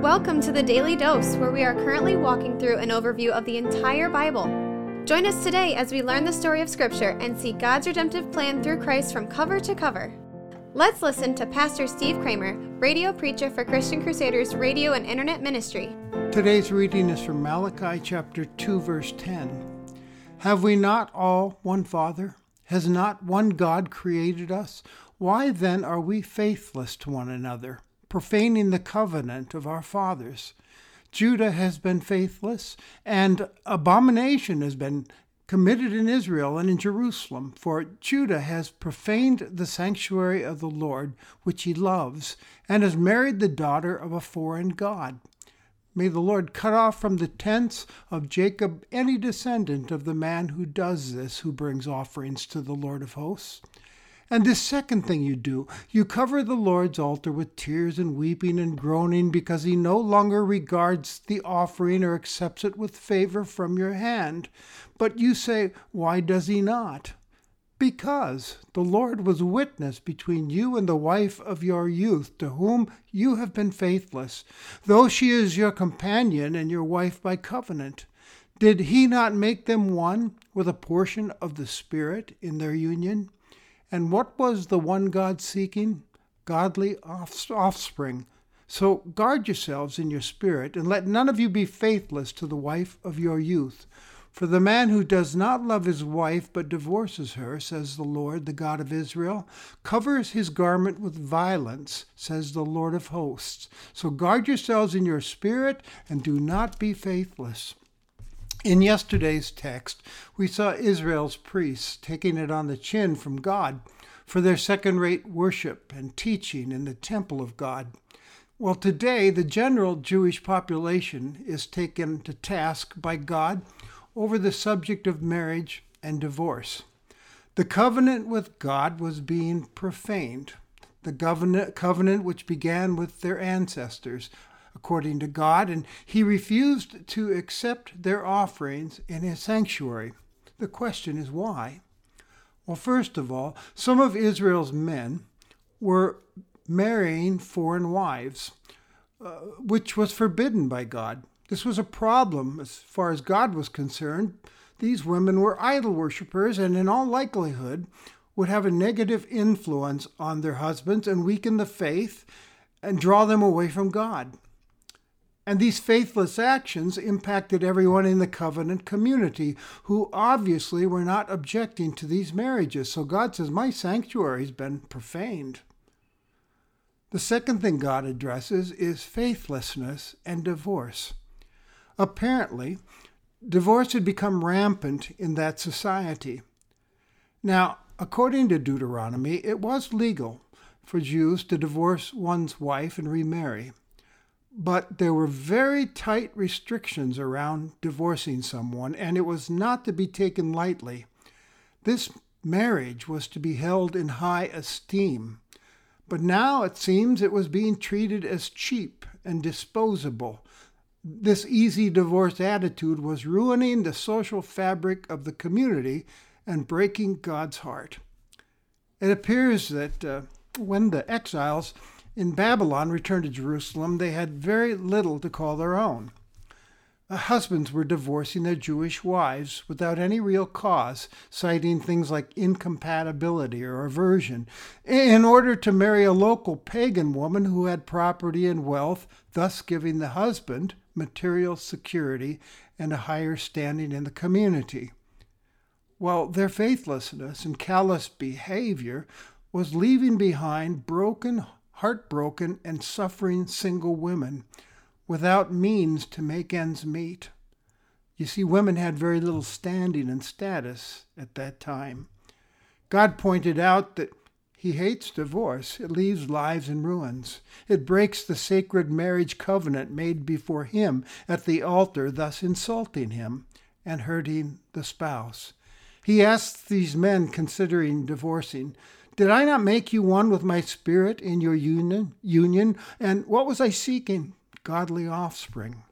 Welcome to the Daily Dose, where we are currently walking through an overview of the entire Bible. Join us today as we learn the story of Scripture and see God's redemptive plan through Christ from cover to cover. Let's listen to Pastor Steve Kramer, radio preacher for Christian Crusaders Radio and Internet Ministry. Today's reading is from Malachi chapter 2, verse 10. Have we not all one Father? Has not one God created us? Why then are we faithless to one another? Profaning the covenant of our fathers. Judah has been faithless, and abomination has been committed in Israel and in Jerusalem, for Judah has profaned the sanctuary of the Lord, which he loves, and has married the daughter of a foreign God. May the Lord cut off from the tents of Jacob any descendant of the man who does this, who brings offerings to the Lord of hosts. And this second thing you do, you cover the Lord's altar with tears and weeping and groaning because he no longer regards the offering or accepts it with favor from your hand. But you say, Why does he not? Because the Lord was witness between you and the wife of your youth, to whom you have been faithless, though she is your companion and your wife by covenant. Did he not make them one with a portion of the Spirit in their union? And what was the one God seeking? Godly offspring. So guard yourselves in your spirit, and let none of you be faithless to the wife of your youth. For the man who does not love his wife but divorces her, says the Lord, the God of Israel, covers his garment with violence, says the Lord of hosts. So guard yourselves in your spirit, and do not be faithless. In yesterday's text, we saw Israel's priests taking it on the chin from God for their second rate worship and teaching in the temple of God. Well, today, the general Jewish population is taken to task by God over the subject of marriage and divorce. The covenant with God was being profaned. The covenant, covenant which began with their ancestors, according to God, and he refused to accept their offerings in his sanctuary. The question is why? Well, first of all, some of Israel's men were marrying foreign wives, uh, which was forbidden by God. This was a problem as far as God was concerned. These women were idol worshippers and, in all likelihood, would have a negative influence on their husbands and weaken the faith and draw them away from God. And these faithless actions impacted everyone in the covenant community who obviously were not objecting to these marriages. So God says, My sanctuary has been profaned. The second thing God addresses is faithlessness and divorce. Apparently, divorce had become rampant in that society. Now, according to Deuteronomy, it was legal for Jews to divorce one's wife and remarry but there were very tight restrictions around divorcing someone, and it was not to be taken lightly. This marriage was to be held in high esteem, but now it seems it was being treated as cheap and disposable. This easy divorce attitude was ruining the social fabric of the community and breaking God's heart. It appears that uh, when the exiles in Babylon returned to Jerusalem, they had very little to call their own. Uh, husbands were divorcing their Jewish wives without any real cause, citing things like incompatibility or aversion, in order to marry a local pagan woman who had property and wealth, thus giving the husband material security and a higher standing in the community. Well, their faithlessness and callous behavior was leaving behind broken heartbroken and suffering single women without means to make ends meet. You see, women had very little standing and status at that time. God pointed out that he hates divorce. It leaves lives in ruins. It breaks the sacred marriage covenant made before him at the altar, thus insulting him and hurting the spouse. He asks these men considering divorcing did I not make you one with my spirit in your union? Union, and what was I seeking? Godly offspring.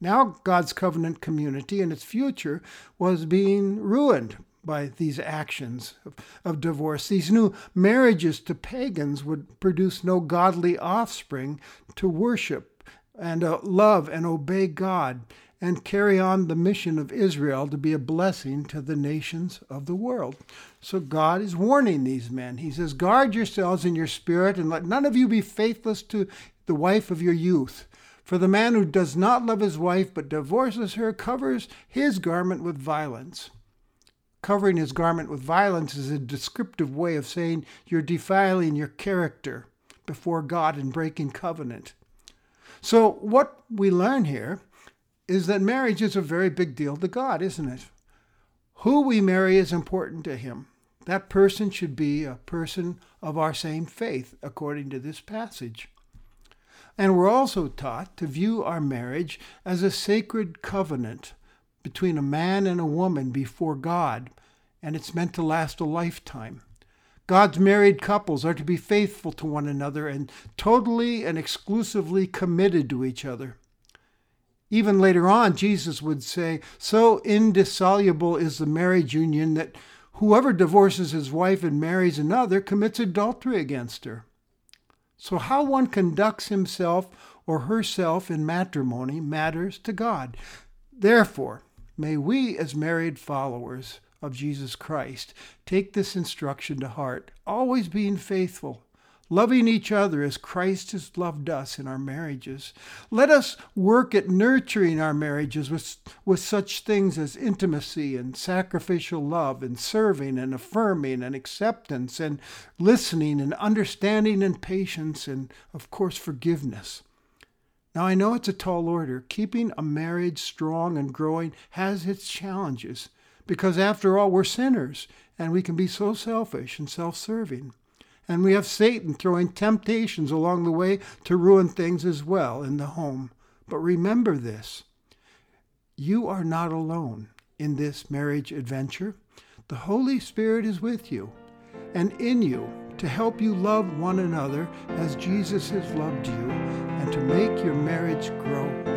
Now God's covenant community and its future was being ruined by these actions of, of, divorce. These new marriages to pagans would produce no godly offspring to worship and uh, love and obey God and carry on the mission of Israel to be a blessing to the nations of the world. So God is warning these men. He says, Guard yourselves in your spirit, and let none of you be faithless to the wife of your youth. For the man who does not love his wife but divorces her covers his garment with violence. Covering his garment with violence is a descriptive way of saying you're defiling your character before God and breaking covenant. So, what we learn here is that marriage is a very big deal to God, isn't it? Who we marry is important to Him. That person should be a person of our same faith, according to this passage. And we're also taught to view our marriage as a sacred covenant between a man and a woman before God, and it's meant to last a lifetime. God's married couples are to be faithful to one another and totally and exclusively committed to each other. Even later on, Jesus would say, So indissoluble is the marriage union that whoever divorces his wife and marries another commits adultery against her. So, how one conducts himself or herself in matrimony matters to God. Therefore, may we, as married followers of Jesus Christ, take this instruction to heart, always being faithful loving each other as Christ has loved us in our marriages. Let us work at nurturing our marriages with, with such things as intimacy and sacrificial love and serving and affirming and acceptance and listening and understanding and patience and, of course, forgiveness. Now, I know it's a tall order. Keeping a marriage strong and growing has its challenges because, after all, we're sinners and we can be so selfish and self serving. And we have Satan throwing temptations along the way to ruin things as well in the home. But remember this you are not alone in this marriage adventure. The Holy Spirit is with you and in you to help you love one another as Jesus has loved you and to make your marriage grow.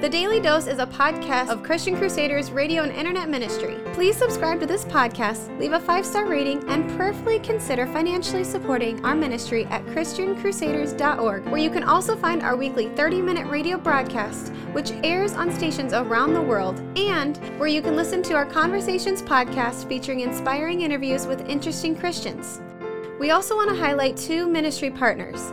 The Daily Dose is a podcast of Christian Crusaders radio and internet ministry. Please subscribe to this podcast, leave a five star rating, and prayerfully consider financially supporting our ministry at ChristianCrusaders.org, where you can also find our weekly 30 minute radio broadcast, which airs on stations around the world, and where you can listen to our Conversations podcast featuring inspiring interviews with interesting Christians. We also want to highlight two ministry partners.